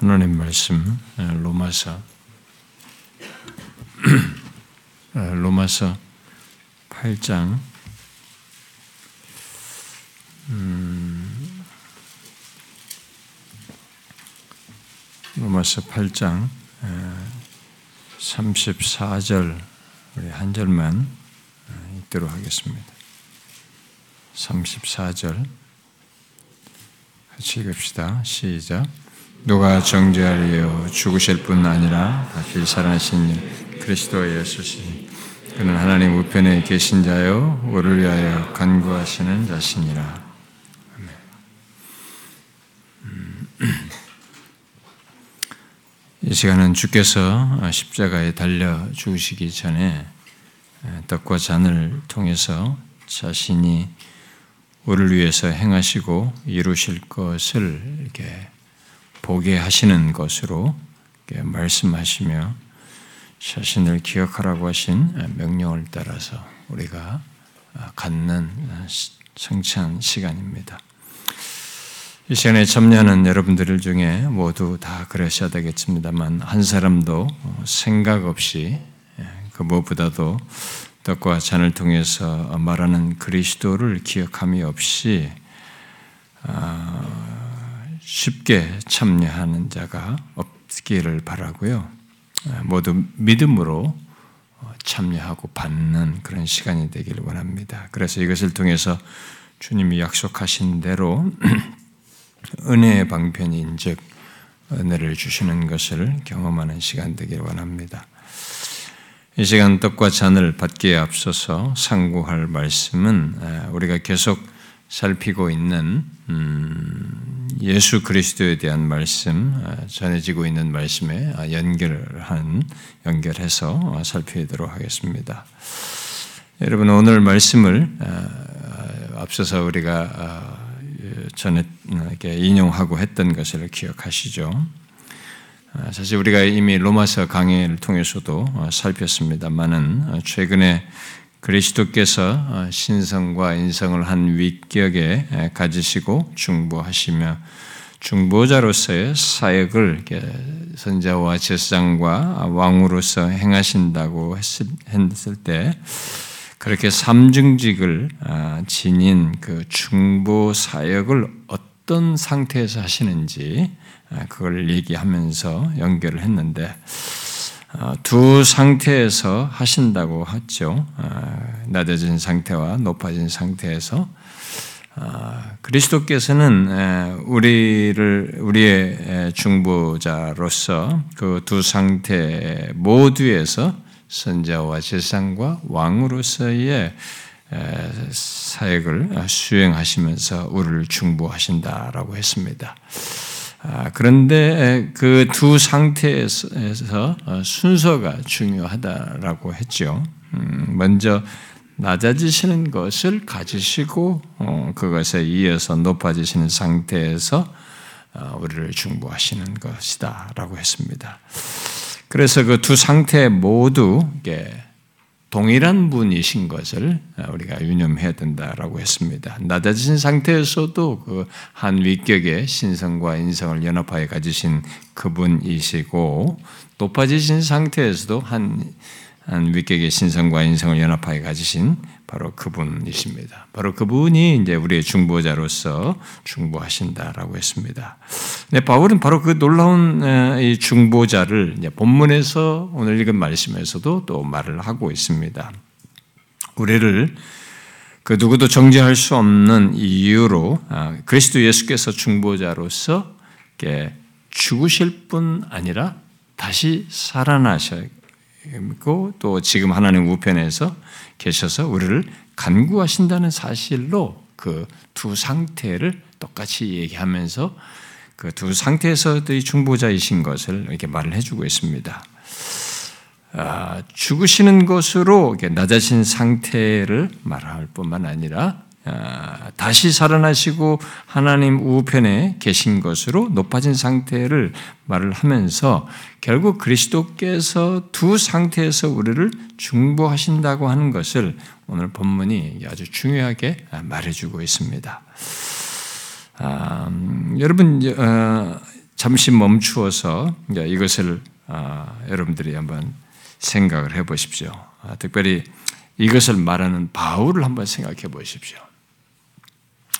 하나님 말씀 로마서 로마서 8장 음, 로마서 8장 34절 우리 한 절만 읽도록 하겠습니다. 34절 같이 읽읍시다. 시작. 누가 정죄하리요 죽으실 뿐 아니라 다시 살아나신 그리스도 예수시 그는 하나님 우편에 계신 자요 우리를 위하여 간구하시는 자시니라. 음. 이 시간은 주께서 십자가에 달려 죽으시기 전에 떡과 잔을 통해서 자신이 우리를 위해서 행하시고 이루실 것을 이렇게 보게 하시는 것으로 말씀하시며 자신을 기억하라고 하신 명령을 따라서 우리가 갖는 성찬 시간입니다. 이 시간에 참여하는 여러분들 중에 모두 다 그러셔야 되겠습니다만 한 사람도 생각 없이 그 무엇보다도 떡과 잔을 통해서 말하는 그리스도를 기억함이 없이 쉽게 참여하는 자가 없기를 바라고요. 모두 믿음으로 참여하고 받는 그런 시간이 되기를 원합니다. 그래서 이것을 통해서 주님이 약속하신 대로 은혜의 방편인 즉 은혜를 주시는 것을 경험하는 시간 되기를 원합니다. 이 시간 떡과 잔을 받기에 앞서서 상고할 말씀은 우리가 계속 살피고 있는 음, 예수 그리스도에 대한 말씀 아, 전해지고 있는 말씀에 아, 연결한 연결해서 살피도록 하겠습니다. 여러분 오늘 말씀을 아, 앞서서 우리가 전에 인용하고 했던 것을 기억하시죠. 사실 우리가 이미 로마서 강의를 통해서도 살폈습니다만은 최근에 그리스도께서 어, 신성과 인성을 한 위격에 가지시고 중보하시며 중보자로서의 사역을 선자와 제사장과 왕으로서 행하신다고 했을 때 그렇게 삼중직을 아, 지닌 그 중보 사역을 어떤 상태에서 하시는지 아, 그걸 얘기하면서 연결을 했는데 어, 두 상태에서 하신다고 했죠. 어, 낮아진 상태와 높아진 상태에서 어, 그리스도께서는 우리를 우리의 중보자로서 그 두 상태 모두에서 선자와 제상과 왕으로서의 사역을 수행하시면서 우리를 중보하신다라고 했습니다. 아, 그런데 그 두 상태에서 어, 순서가 중요하다라고 했죠. 음, 먼저 낮아지시는 것을 가지시고 어, 그것에 이어서 높아지시는 상태에서 어, 우리를 중보하시는 것이다라고 했습니다. 그래서 그 두 상태 모두 동일한 분이신 것을 우리가 유념해야 된다라고 했습니다. 낮아진 상태에서도 그 한 위격의 신성과 인성을 연합하여 가지신 그분이시고 높아지신 상태에서도 한, 한 위격의 신성과 인성을 연합하여 가지신 바로 그분이십니다. 바로 그분이 이제 우리의 중보자로서 중보하신다라고 했습니다. 네, 바울은 바로 그 놀라운 이 중보자를 본문에서 오늘 읽은 말씀에서도 또 말을 하고 있습니다. 우리를 그 누구도 정죄할 수 없는 이유로 아, 그리스도 예수께서 중보자로서 죽으실 뿐 아니라 다시 살아나셨고 또 지금 하나님 우편에서 계셔서 우리를 간구하신다는 사실로 그 두 상태를 똑같이 얘기하면서 그 두 상태에서의 중보자이신 것을 이렇게 말을 해주고 있습니다. 아, 죽으시는 것으로 낮아진 상태를 말할 뿐만 아니라 아, 다시 살아나시고 하나님 우편에 계신 것으로 높아진 상태를 말을 하면서 결국 그리스도께서 두 상태에서 우리를 중보하신다고 하는 것을 오늘 본문이 아주 중요하게 말해주고 있습니다. 아, 음, 여러분 어, 잠시 멈추어서 이것을 아, 여러분들이 한번 생각을 해 보십시오. 아, 특별히 이것을 말하는 바울을 한번 생각해 보십시오.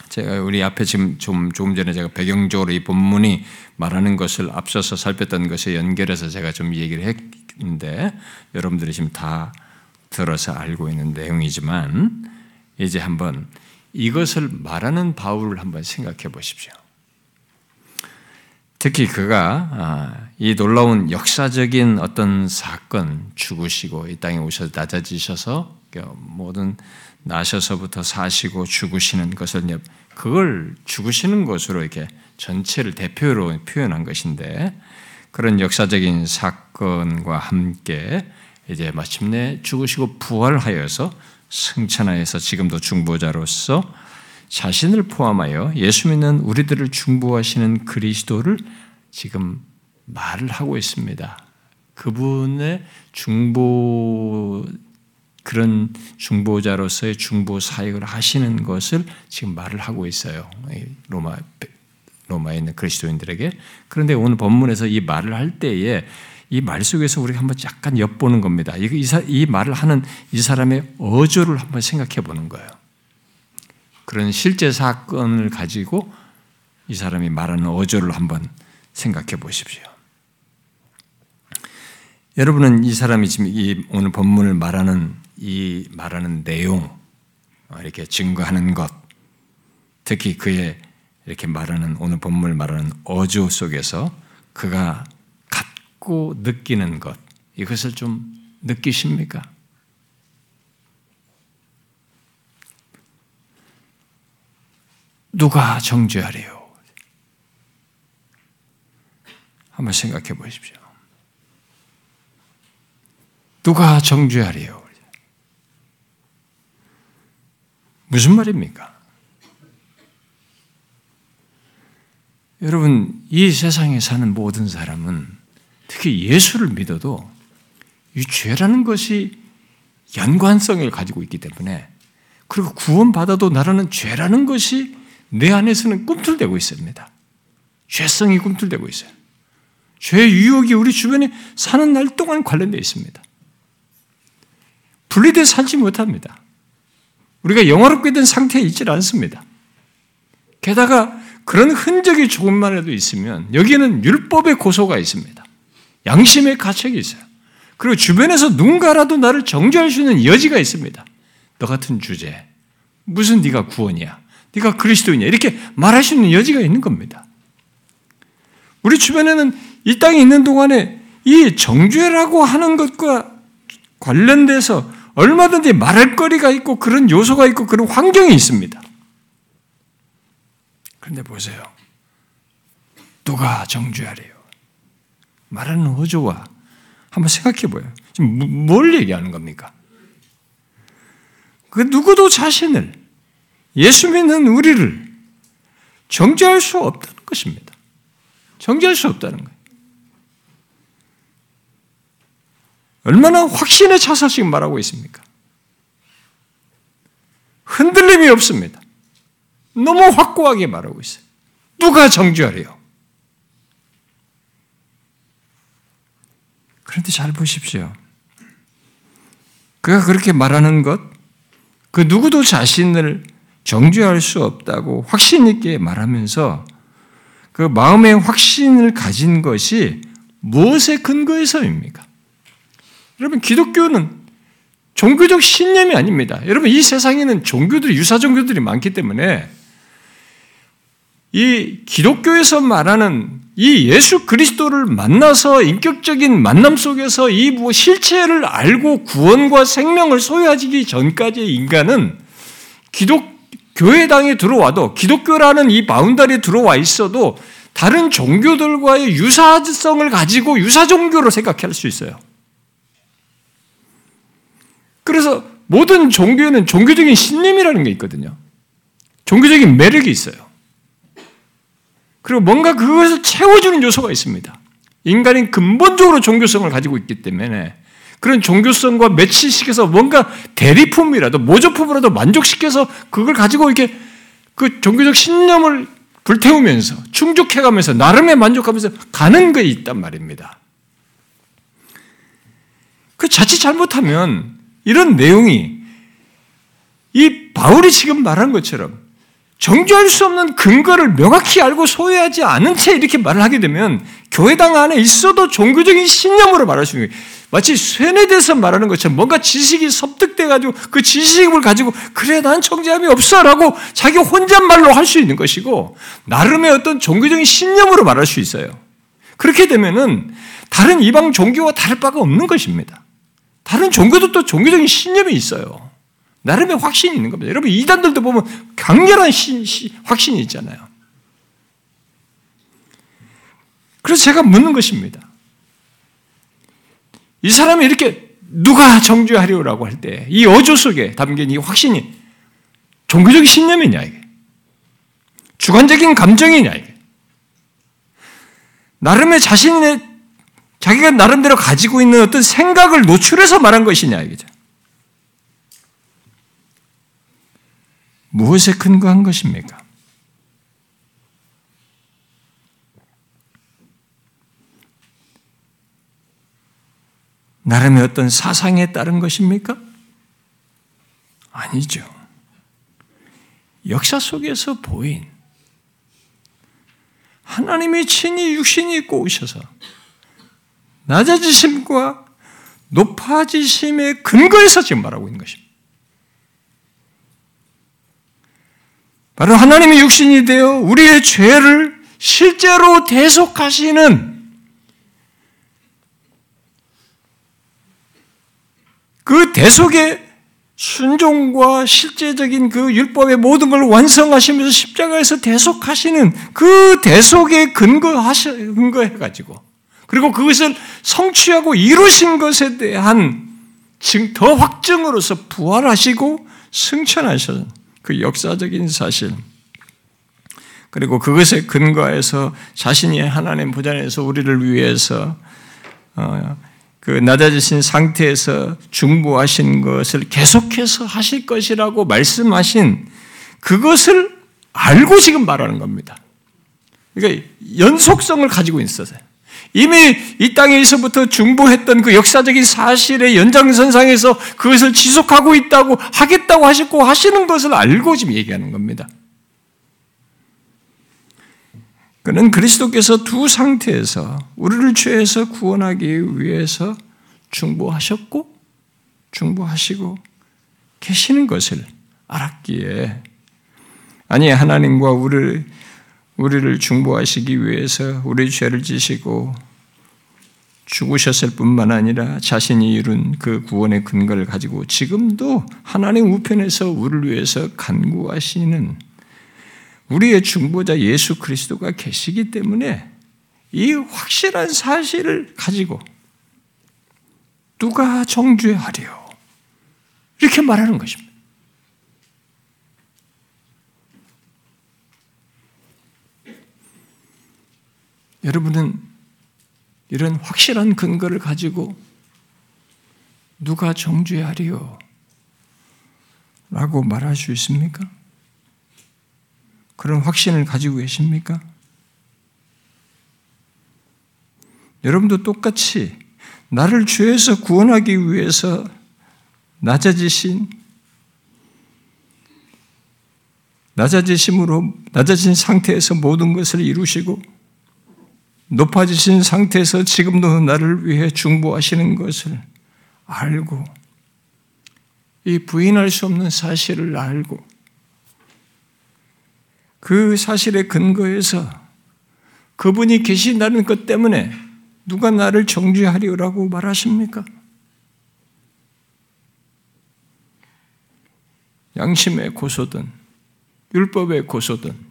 제가 우리 앞에 지금 좀 조금 전에 제가 배경적으로 이 본문이 말하는 것을 앞서서 살폈던 것에 연결해서 제가 좀 얘기를 했는데 여러분들이 지금 다 들어서 알고 있는 내용이지만 이제 한번 이것을 말하는 바울을 한번 생각해 보십시오. 특히 그가 아, 이 놀라운 역사적인 어떤 사건 죽으시고 이 땅에 오셔서 낮아지셔서 모든 나셔서부터 사시고 죽으시는 것을 그걸 죽으시는 것으로 이렇게 전체를 대표로 표현한 것인데 그런 역사적인 사건과 함께 이제 마침내 죽으시고 부활하여서 승천하여서 지금도 중보자로서 자신을 포함하여 예수 믿는 우리들을 중보하시는 그리스도를 지금 말을 하고 있습니다. 그분의 중보 그런 중보자로서의 중보 사역을 하시는 것을 지금 말을 하고 있어요. 로마 로마에 있는 그리스도인들에게. 그런데 오늘 본문에서 이 말을 할 때에 이 말 속에서 우리가 한번 약간 엿보는 겁니다. 이, 이 말을 하는 이 사람의 어조를 한번 생각해 보는 거예요. 그런 실제 사건을 가지고 이 사람이 말하는 어조를 한번 생각해 보십시오. 여러분은 이 사람이 지금 이 오늘 본문을 말하는 이 말하는 내용, 어, 이렇게 증거하는 것, 특히 그의 이렇게 말하는 오늘 본문을 말하는 어조 속에서 그가 갖고 느끼는 것, 이것을 좀 느끼십니까? 누가 정죄하래요? 한번 생각해 보십시오. 누가 정죄하래요? 무슨 말입니까? 여러분, 이 세상에 사는 모든 사람은 특히 예수를 믿어도 이 죄라는 것이 연관성을 가지고 있기 때문에 그리고 구원받아도 나라는 죄라는 것이 내 안에서는 꿈틀대고 있습니다. 죄성이 꿈틀대고 있어요. 죄 유혹이 우리 주변에 사는 날 동안 관련되어 있습니다. 분리돼 살지 못합니다. 우리가 영화롭게 된 상태에 있질 않습니다. 게다가 그런 흔적이 조금만이라도 있으면 여기에는 율법의 고소가 있습니다. 양심의 가책이 있어요. 그리고 주변에서 누군가라도 나를 정죄할 수 있는 여지가 있습니다. 너 같은 주제, 무슨 네가 구원이야? 네가 그리스도이냐? 이렇게 말할 수 있는 여지가 있는 겁니다. 우리 주변에는 이 땅에 있는 동안에 이 정죄라고 하는 것과 관련돼서 얼마든지 말할 거리가 있고 그런 요소가 있고 그런 환경이 있습니다. 그런데 보세요. 누가 정죄하래요? 말하는 어조와 한번 생각해 보여요. 지금 뭘 얘기하는 겁니까? 그 누구도 자신을 예수 믿는 우리를 정죄할 수 없다는 것입니다. 정죄할 수 없다는 거예요. 얼마나 확신에 차서 지금 말하고 있습니까? 흔들림이 없습니다. 너무 확고하게 말하고 있어요. 누가 정죄하래요? 그런데 잘 보십시오. 그가 그렇게 말하는 것, 그 누구도 자신을 정죄할 수 없다고 확신 있게 말하면서 그 마음의 확신을 가진 것이 무엇의 근거에서입니까? 여러분, 기독교는 종교적 신념이 아닙니다. 여러분, 이 세상에는 종교들이, 유사 종교들이 많기 때문에 이 기독교에서 말하는 이 예수 그리스도를 만나서 인격적인 만남 속에서 이 실체를 알고 구원과 생명을 소유하기 전까지의 인간은 기독 교회당에 들어와도 기독교라는 이 바운다리에 들어와 있어도 다른 종교들과의 유사성을 가지고 유사 종교로 생각할 수 있어요. 그래서 모든 종교에는 종교적인 신념이라는 게 있거든요. 종교적인 매력이 있어요. 그리고 뭔가 그것을 채워주는 요소가 있습니다. 인간이 근본적으로 종교성을 가지고 있기 때문에 그런 종교성과 매치시켜서 뭔가 대리품이라도 모조품이라도 만족시켜서 그걸 가지고 이렇게 그 종교적 신념을 불태우면서 충족해가면서 나름의 만족하면서 가는 게 있단 말입니다. 그 자칫 잘못하면 이런 내용이 이 바울이 지금 말한 것처럼 정죄할 수 없는 근거를 명확히 알고 소유하지 않은 채 이렇게 말을 하게 되면 교회당 안에 있어도 종교적인 신념으로 말할 수 있는 거예요. 마치 쇠뇌돼서 말하는 것처럼 뭔가 지식이 섭득돼가지고 그 지식을 가지고 그래 난 정죄함이 없어라고 자기 혼잣말로 할 수 있는 것이고 나름의 어떤 종교적인 신념으로 말할 수 있어요. 그렇게 되면은 다른 이방 종교와 다를 바가 없는 것입니다. 다른 종교도 또 종교적인 신념이 있어요. 나름의 확신이 있는 겁니다. 여러분 이단들도 보면 강렬한 신, 신, 확신이 있잖아요. 그래서 제가 묻는 것입니다. 이 사람이 이렇게 누가 정죄하리오라고 할 때 이 어조 속에 담긴 이 확신이 종교적 신념이냐 이게 주관적인 감정이냐 이게 나름의 자신의 자기가 나름대로 가지고 있는 어떤 생각을 노출해서 말한 것이냐 이거죠. 무엇에 근거한 것입니까? 나름의 어떤 사상에 따른 것입니까? 아니죠. 역사 속에서 보인 하나님이 친히 육신이 입고 오셔서 낮아지심과 높아지심의 근거에서 지금 말하고 있는 것입니다. 바로 하나님의 육신이 되어 우리의 죄를 실제로 대속하시는 그 대속의 순종과 실제적인 그 율법의 모든 걸 완성하시면서 십자가에서 대속하시는 그 대속에 근거하셔, 근거해가지고, 그리고 그것을 성취하고 이루신 것에 대한 더 확증으로서 부활하시고 승천하셔서 그 역사적인 사실, 그리고 그것에 근거해서 자신이 하나님 보좌에서 우리를 위해서 어, 그 낮아지신 상태에서 중보하신 것을 계속해서 하실 것이라고 말씀하신 그것을 알고 지금 말하는 겁니다. 그러니까 연속성을 가지고 있었어요. 이미 이 땅에서부터 중보했던 그 역사적인 사실의 연장선상에서 그것을 지속하고 있다고 하겠다고 하셨고 하시는 것을 알고 지금 얘기하는 겁니다. 그는 그리스도께서 두 상태에서 우리를 죄에서 구원하기 위해서 중보하셨고 중보하시고 계시는 것을 알았기에 아니 하나님과 우리를 우리를 중보하시기 위해서 우리 죄를 지시고 죽으셨을 뿐만 아니라 자신이 이룬 그 구원의 근거를 가지고 지금도 하나님 우편에서 우리를 위해서 간구하시는 우리의 중보자 예수 그리스도가 계시기 때문에 이 확실한 사실을 가지고 누가 정죄하리요? 이렇게 말하는 것입니다. 여러분은 이런 확실한 근거를 가지고 누가 정죄하리요? 라고 말할 수 있습니까? 그런 확신을 가지고 계십니까? 여러분도 똑같이 나를 죄에서 구원하기 위해서 낮아지신 낮아지심으로 낮아진 상태에서 모든 것을 이루시고 높아지신 상태에서 지금도 나를 위해 중보하시는 것을 알고 이 부인할 수 없는 사실을 알고 그 사실의 근거에서 그분이 계신다는 것 때문에 누가 나를 정죄하리라고 말하십니까? 양심의 고소든 율법의 고소든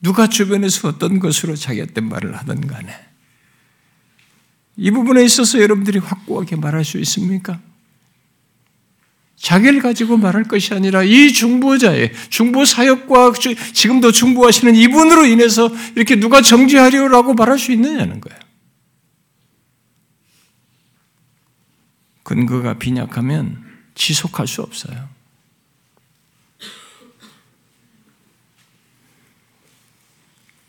누가 주변에서 어떤 것으로 자기한테 말을 하든 간에 이 부분에 있어서 여러분들이 확고하게 말할 수 있습니까? 자기를 가지고 말할 것이 아니라 이 중보자의 중보 사역과 지금도 중보하시는 이분으로 인해서 이렇게 누가 정지하려고 말할 수 있느냐는 거예요. 근거가 빈약하면 지속할 수 없어요.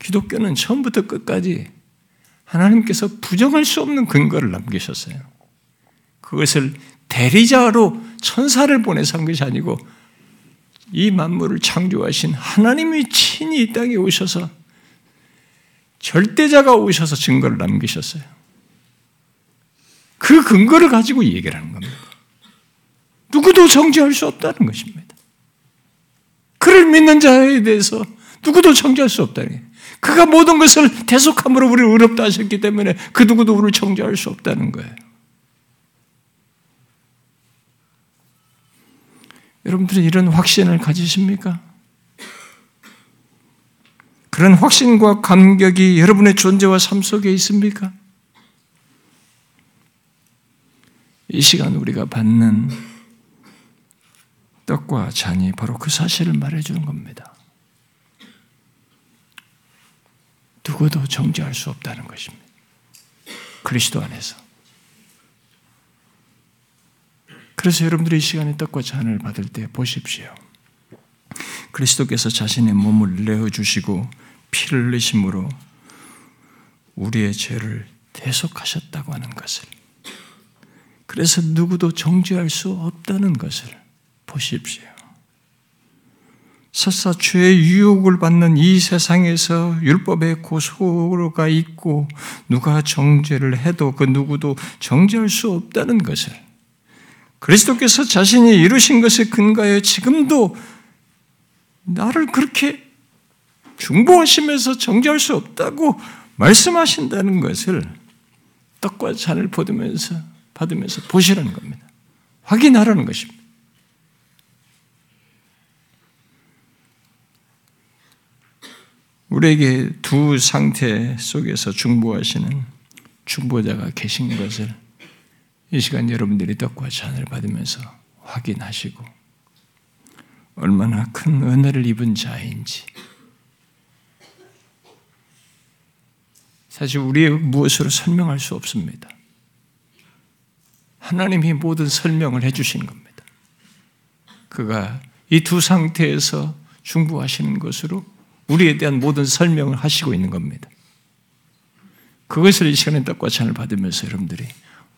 기독교는 처음부터 끝까지 하나님께서 부정할 수 없는 근거를 남기셨어요. 그것을 대리자로 천사를 보내서 한 것이 아니고 이 만물을 창조하신 하나님이 친히 이 땅에 오셔서 절대자가 오셔서 증거를 남기셨어요. 그 근거를 가지고 얘기를 하는 겁니다. 누구도 정죄할 수 없다는 것입니다. 그를 믿는 자에 대해서 누구도 정죄할 수 없다는 그가 모든 것을 대속함으로 우리를 의롭다 하셨기 때문에 그 누구도 우리를 정죄할 수 없다는 거예요. 여러분들은 이런 확신을 가지십니까? 그런 확신과 감격이 여러분의 존재와 삶 속에 있습니까? 이 시간 우리가 받는 떡과 잔이 바로 그 사실을 말해주는 겁니다. 누구도 정죄할 수 없다는 것입니다. 그리스도 안에서. 그래서 여러분들이 이 시간에 떡과 잔을 받을 때 보십시오. 그리스도께서 자신의 몸을 내어주시고 피를 흘리심으로 우리의 죄를 대속하셨다고 하는 것을 그래서 누구도 정죄할 수 없다는 것을 보십시오. 설사 죄의 유혹을 받는 이 세상에서 율법의 고소가 있고 누가 정죄를 해도 그 누구도 정죄할 수 없다는 것을 그리스도께서 자신이 이루신 것에 근거하여 지금도 나를 그렇게 중보하시면서 정죄할 수 없다고 말씀하신다는 것을 떡과 잔을 받으면서 받으면서 보시라는 겁니다. 확인하라는 것입니다. 우리에게 두 상태 속에서 중보하시는 중보자가 계신 것을 이 시간 여러분들이 떡과 잔을 받으면서 확인하시고 얼마나 큰 은혜를 입은 자인지 사실 우리의 무엇으로 설명할 수 없습니다. 하나님이 모든 설명을 해주신 겁니다. 그가 이 두 상태에서 중부하시는 것으로 우리에 대한 모든 설명을 하시고 있는 겁니다. 그것을 이 시간에 떡과 찬을 받으면서 여러분들이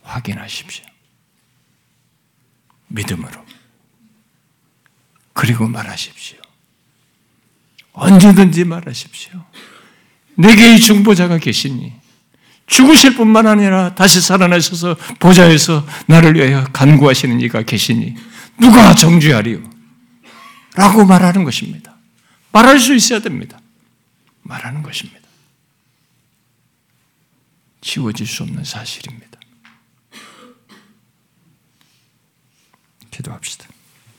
확인하십시오. 믿음으로. 그리고 말하십시오. 언제든지 말하십시오. 내게 이 중보자가 계시니 죽으실 뿐만 아니라 다시 살아나셔서 보좌에서 나를 위하여 간구하시는 이가 계시니 누가 정죄하리요? 라고 말하는 것입니다. 말할 수 있어야 됩니다. 말하는 것입니다. 지워질 수 없는 사실입니다. 기도합시다.